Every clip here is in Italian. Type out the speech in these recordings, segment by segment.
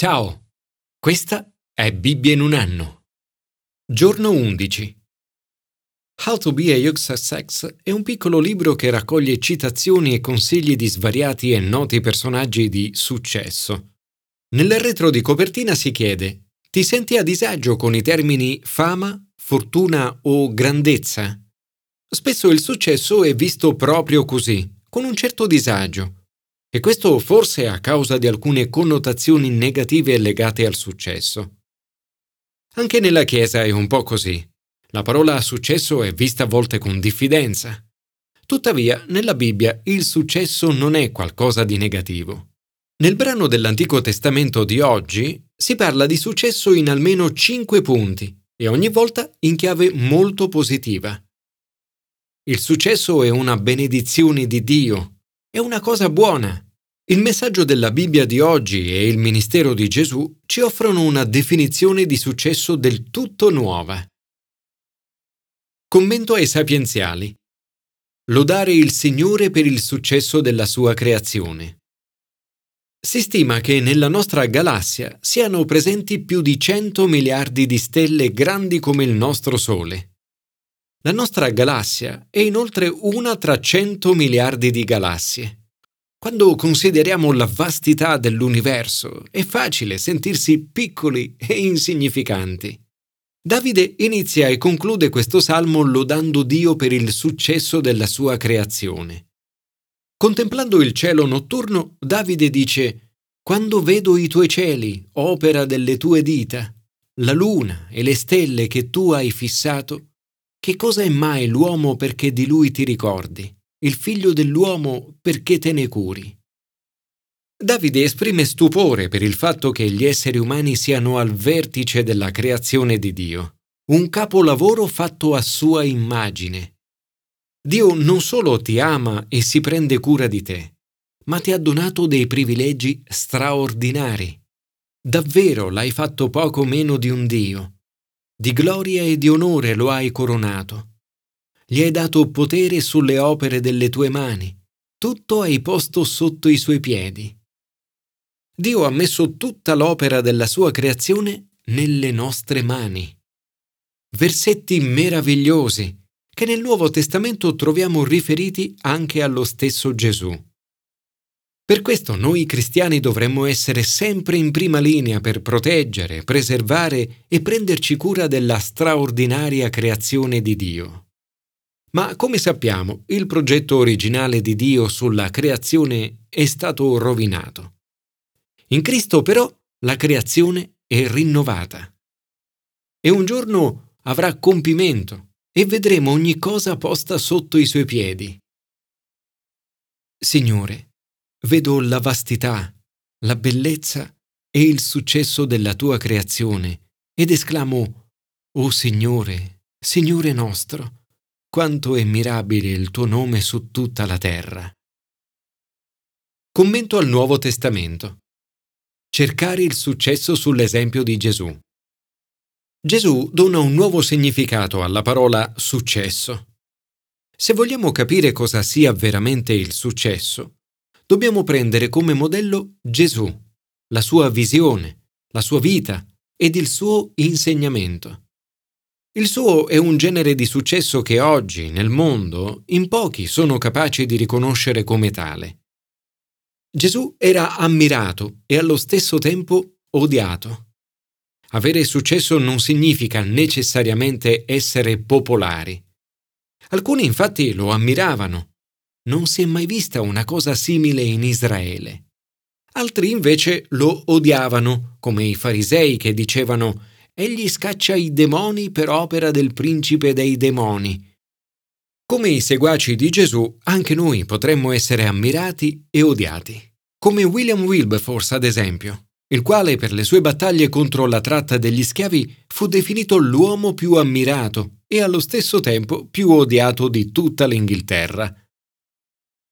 Ciao, questa è Bibbia in un anno. Giorno 11. How to be a Success è un piccolo libro che raccoglie citazioni e consigli di svariati e noti personaggi di successo. Nel retro di copertina si chiede: Ti senti a disagio con i termini fama, fortuna o grandezza? Spesso il successo è visto proprio così, con un certo disagio e questo forse a causa di alcune connotazioni negative legate al successo. Anche nella Chiesa è un po' così. La parola successo è vista a volte con diffidenza. Tuttavia, nella Bibbia il successo non è qualcosa di negativo. Nel brano dell'Antico Testamento di oggi si parla di successo in almeno cinque punti e ogni volta in chiave molto positiva. Il successo è una benedizione di Dio è una cosa buona. Il messaggio della Bibbia di oggi e il ministero di Gesù ci offrono una definizione di successo del tutto nuova. Commento ai sapienziali. Lodare il Signore per il successo della sua creazione. Si stima che nella nostra galassia siano presenti più di 100 miliardi di stelle grandi come il nostro Sole. La nostra galassia è inoltre una tra 100 miliardi di galassie. Quando consideriamo la vastità dell'universo, è facile sentirsi piccoli e insignificanti. Davide inizia e conclude questo salmo lodando Dio per il successo della sua creazione. Contemplando il cielo notturno, Davide dice, Quando vedo i tuoi cieli, opera delle tue dita, la luna e le stelle che tu hai fissato, che cosa è mai l'uomo perché di lui ti ricordi, il figlio dell'uomo perché te ne curi? Davide esprime stupore per il fatto che gli esseri umani siano al vertice della creazione di Dio, un capolavoro fatto a sua immagine. Dio non solo ti ama e si prende cura di te, ma ti ha donato dei privilegi straordinari. Davvero l'hai fatto poco meno di un Dio di gloria e di onore lo hai coronato. Gli hai dato potere sulle opere delle tue mani. Tutto hai posto sotto i suoi piedi. Dio ha messo tutta l'opera della sua creazione nelle nostre mani. Versetti meravigliosi che nel Nuovo Testamento troviamo riferiti anche allo stesso Gesù. Per questo noi cristiani dovremmo essere sempre in prima linea per proteggere, preservare e prenderci cura della straordinaria creazione di Dio. Ma come sappiamo, il progetto originale di Dio sulla creazione è stato rovinato. In Cristo però la creazione è rinnovata. E un giorno avrà compimento e vedremo ogni cosa posta sotto i suoi piedi. Signore, vedo la vastità, la bellezza e il successo della tua creazione ed esclamo, O Signore, Signore nostro, quanto è mirabile il tuo nome su tutta la terra. Commento al Nuovo Testamento. Cercare il successo sull'esempio di Gesù. Gesù dona un nuovo significato alla parola successo. Se vogliamo capire cosa sia veramente il successo, dobbiamo prendere come modello Gesù, la sua visione, la sua vita ed il suo insegnamento. Il suo è un genere di successo che oggi, nel mondo, in pochi sono capaci di riconoscere come tale. Gesù era ammirato e allo stesso tempo odiato. Avere successo non significa necessariamente essere popolari. Alcuni infatti lo ammiravano, non si è mai vista una cosa simile in Israele. Altri invece lo odiavano, come i farisei che dicevano Egli scaccia i demoni per opera del principe dei demoni. Come i seguaci di Gesù, anche noi potremmo essere ammirati e odiati. Come William Wilberforce, ad esempio, il quale per le sue battaglie contro la tratta degli schiavi fu definito l'uomo più ammirato e allo stesso tempo più odiato di tutta l'Inghilterra.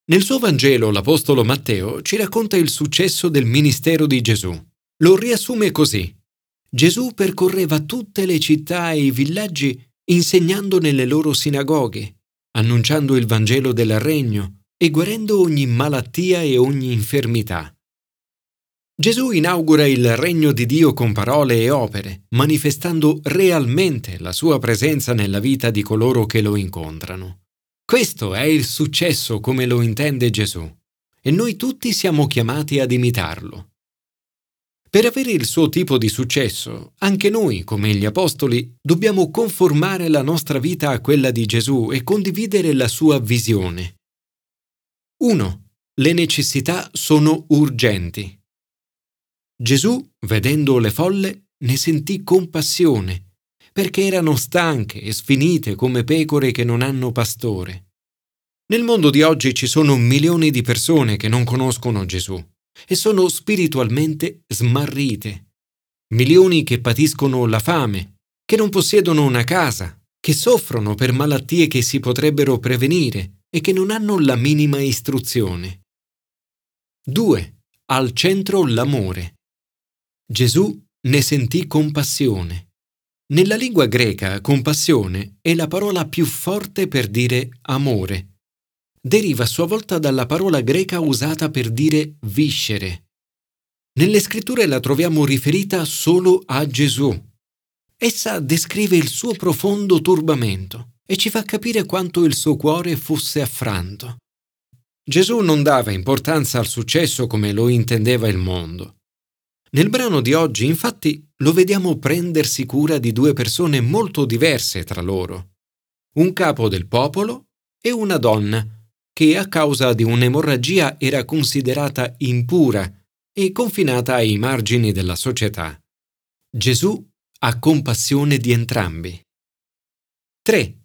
Nel suo Vangelo l'Apostolo Matteo ci racconta il successo del ministero di Gesù. Lo riassume così. Gesù percorreva tutte le città e i villaggi insegnando nelle loro sinagoghe, annunciando il Vangelo del Regno e guarendo ogni malattia e ogni infermità. Gesù inaugura il regno di Dio con parole e opere, manifestando realmente la sua presenza nella vita di coloro che lo incontrano. Questo è il successo come lo intende Gesù, e noi tutti siamo chiamati ad imitarlo. Per avere il suo tipo di successo, anche noi, come gli Apostoli, dobbiamo conformare la nostra vita a quella di Gesù e condividere la sua visione. 1. Le necessità sono urgenti. Gesù, vedendo le folle, ne sentì compassione, perché erano stanche e sfinite come pecore che non hanno pastore. Nel mondo di oggi ci sono milioni di persone che non conoscono Gesù e sono spiritualmente smarrite. Milioni che patiscono la fame, che non possiedono una casa, che soffrono per malattie che si potrebbero prevenire e che non hanno la minima istruzione. 2. Al centro l'amore. Gesù ne sentì compassione. Nella lingua greca compassione è la parola più forte per dire amore. Deriva a sua volta dalla parola greca usata per dire viscere. Nelle scritture la troviamo riferita solo a Gesù. Essa descrive il suo profondo turbamento e ci fa capire quanto il suo cuore fosse affranto. Gesù non dava importanza al successo come lo intendeva il mondo. Nel brano di oggi, infatti, lo vediamo prendersi cura di due persone molto diverse tra loro. Un capo del popolo e una donna, che a causa di un'emorragia era considerata impura e confinata ai margini della società. Gesù ha compassione di entrambi. 3.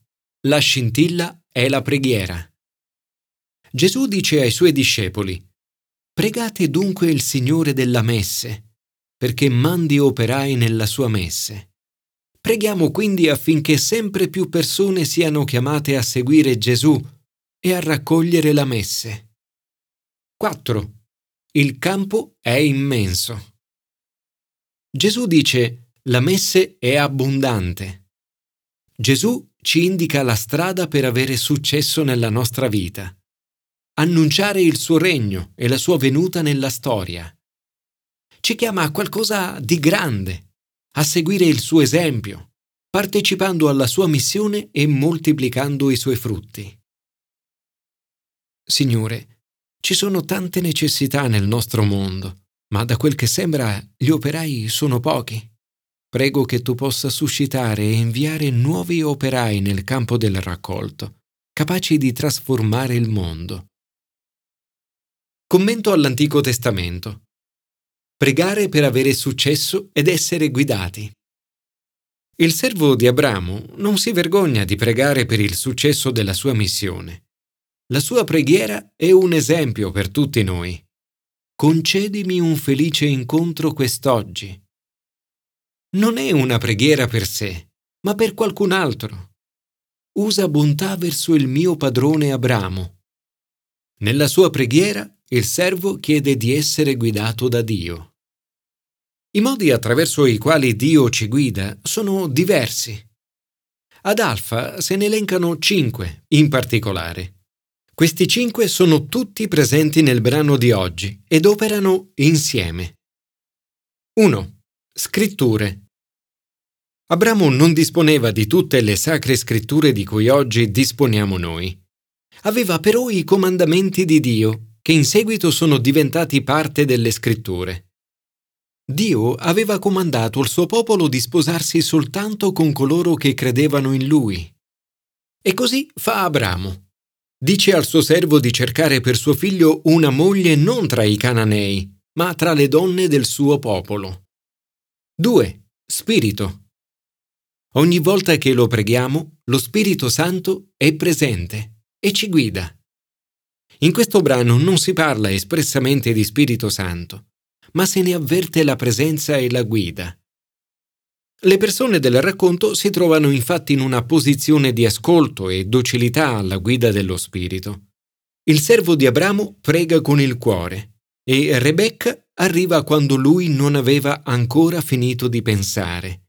La scintilla è la preghiera. Gesù dice ai suoi discepoli, Pregate dunque il Signore della messe perché mandi operai nella sua messe. Preghiamo quindi affinché sempre più persone siano chiamate a seguire Gesù e a raccogliere la messe. 4. Il campo è immenso. Gesù dice la messe è abbondante. Gesù ci indica la strada per avere successo nella nostra vita. Annunciare il suo regno e la sua venuta nella storia ci chiama a qualcosa di grande, a seguire il suo esempio, partecipando alla sua missione e moltiplicando i suoi frutti. Signore, ci sono tante necessità nel nostro mondo, ma da quel che sembra gli operai sono pochi. Prego che tu possa suscitare e inviare nuovi operai nel campo del raccolto, capaci di trasformare il mondo. Commento all'Antico Testamento pregare per avere successo ed essere guidati. Il servo di Abramo non si vergogna di pregare per il successo della sua missione. La sua preghiera è un esempio per tutti noi. Concedimi un felice incontro quest'oggi. Non è una preghiera per sé, ma per qualcun altro. Usa bontà verso il mio padrone Abramo. Nella sua preghiera il servo chiede di essere guidato da Dio. I modi attraverso i quali Dio ci guida sono diversi. Ad Alfa se ne elencano cinque in particolare. Questi cinque sono tutti presenti nel brano di oggi ed operano insieme. 1. Scritture. Abramo non disponeva di tutte le sacre scritture di cui oggi disponiamo noi. Aveva però i comandamenti di Dio, che in seguito sono diventati parte delle scritture. Dio aveva comandato al suo popolo di sposarsi soltanto con coloro che credevano in lui. E così fa Abramo. Dice al suo servo di cercare per suo figlio una moglie non tra i cananei, ma tra le donne del suo popolo. 2. Spirito. Ogni volta che lo preghiamo, lo Spirito Santo è presente e ci guida. In questo brano non si parla espressamente di Spirito Santo, ma se ne avverte la presenza e la guida. Le persone del racconto si trovano infatti in una posizione di ascolto e docilità alla guida dello Spirito. Il servo di Abramo prega con il cuore e Rebecca arriva quando lui non aveva ancora finito di pensare.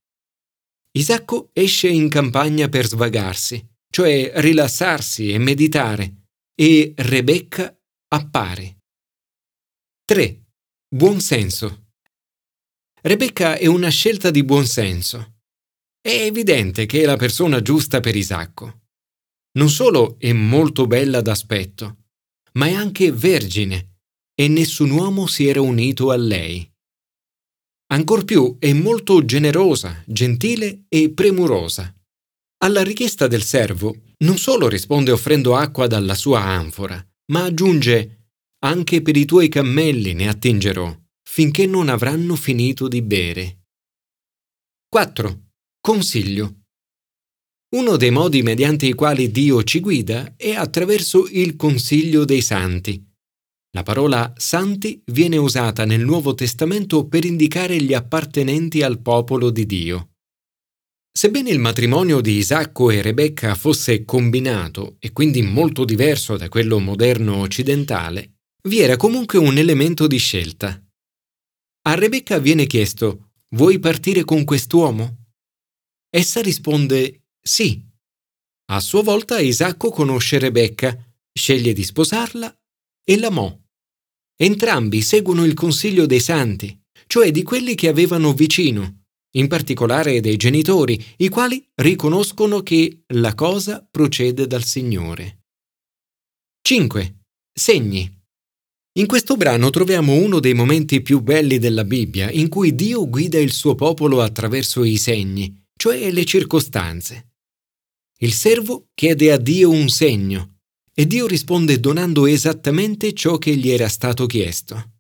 Isacco esce in campagna per svagarsi, cioè rilassarsi e meditare, e Rebecca appare. 3. Buonsenso. Rebecca è una scelta di buonsenso. È evidente che è la persona giusta per Isacco. Non solo è molto bella d'aspetto, ma è anche vergine e nessun uomo si era unito a lei. Ancor più è molto generosa, gentile e premurosa. Alla richiesta del servo non solo risponde offrendo acqua dalla sua anfora, ma aggiunge anche per i tuoi cammelli ne attingerò, finché non avranno finito di bere. 4. Consiglio. Uno dei modi mediante i quali Dio ci guida è attraverso il consiglio dei santi. La parola santi viene usata nel Nuovo Testamento per indicare gli appartenenti al popolo di Dio. Sebbene il matrimonio di Isacco e Rebecca fosse combinato e quindi molto diverso da quello moderno occidentale, vi era comunque un elemento di scelta. A Rebecca viene chiesto Vuoi partire con quest'uomo? Essa risponde Sì. A sua volta Isacco conosce Rebecca, sceglie di sposarla e l'amò. Entrambi seguono il consiglio dei santi, cioè di quelli che avevano vicino in particolare dei genitori, i quali riconoscono che la cosa procede dal Signore. 5. Segni. In questo brano troviamo uno dei momenti più belli della Bibbia in cui Dio guida il suo popolo attraverso i segni, cioè le circostanze. Il servo chiede a Dio un segno e Dio risponde donando esattamente ciò che gli era stato chiesto.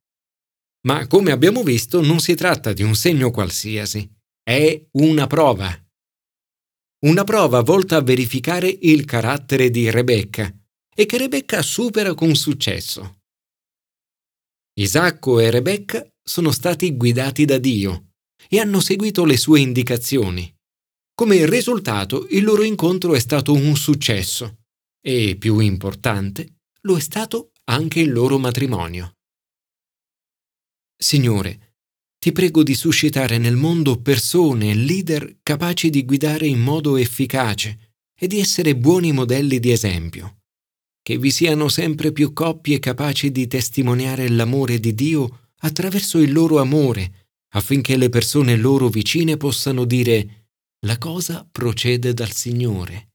Ma come abbiamo visto non si tratta di un segno qualsiasi, è una prova. Una prova volta a verificare il carattere di Rebecca e che Rebecca supera con successo. Isacco e Rebecca sono stati guidati da Dio e hanno seguito le sue indicazioni. Come risultato il loro incontro è stato un successo e, più importante, lo è stato anche il loro matrimonio. Signore, ti prego di suscitare nel mondo persone e leader capaci di guidare in modo efficace e di essere buoni modelli di esempio. Che vi siano sempre più coppie capaci di testimoniare l'amore di Dio attraverso il loro amore, affinché le persone loro vicine possano dire la cosa procede dal Signore.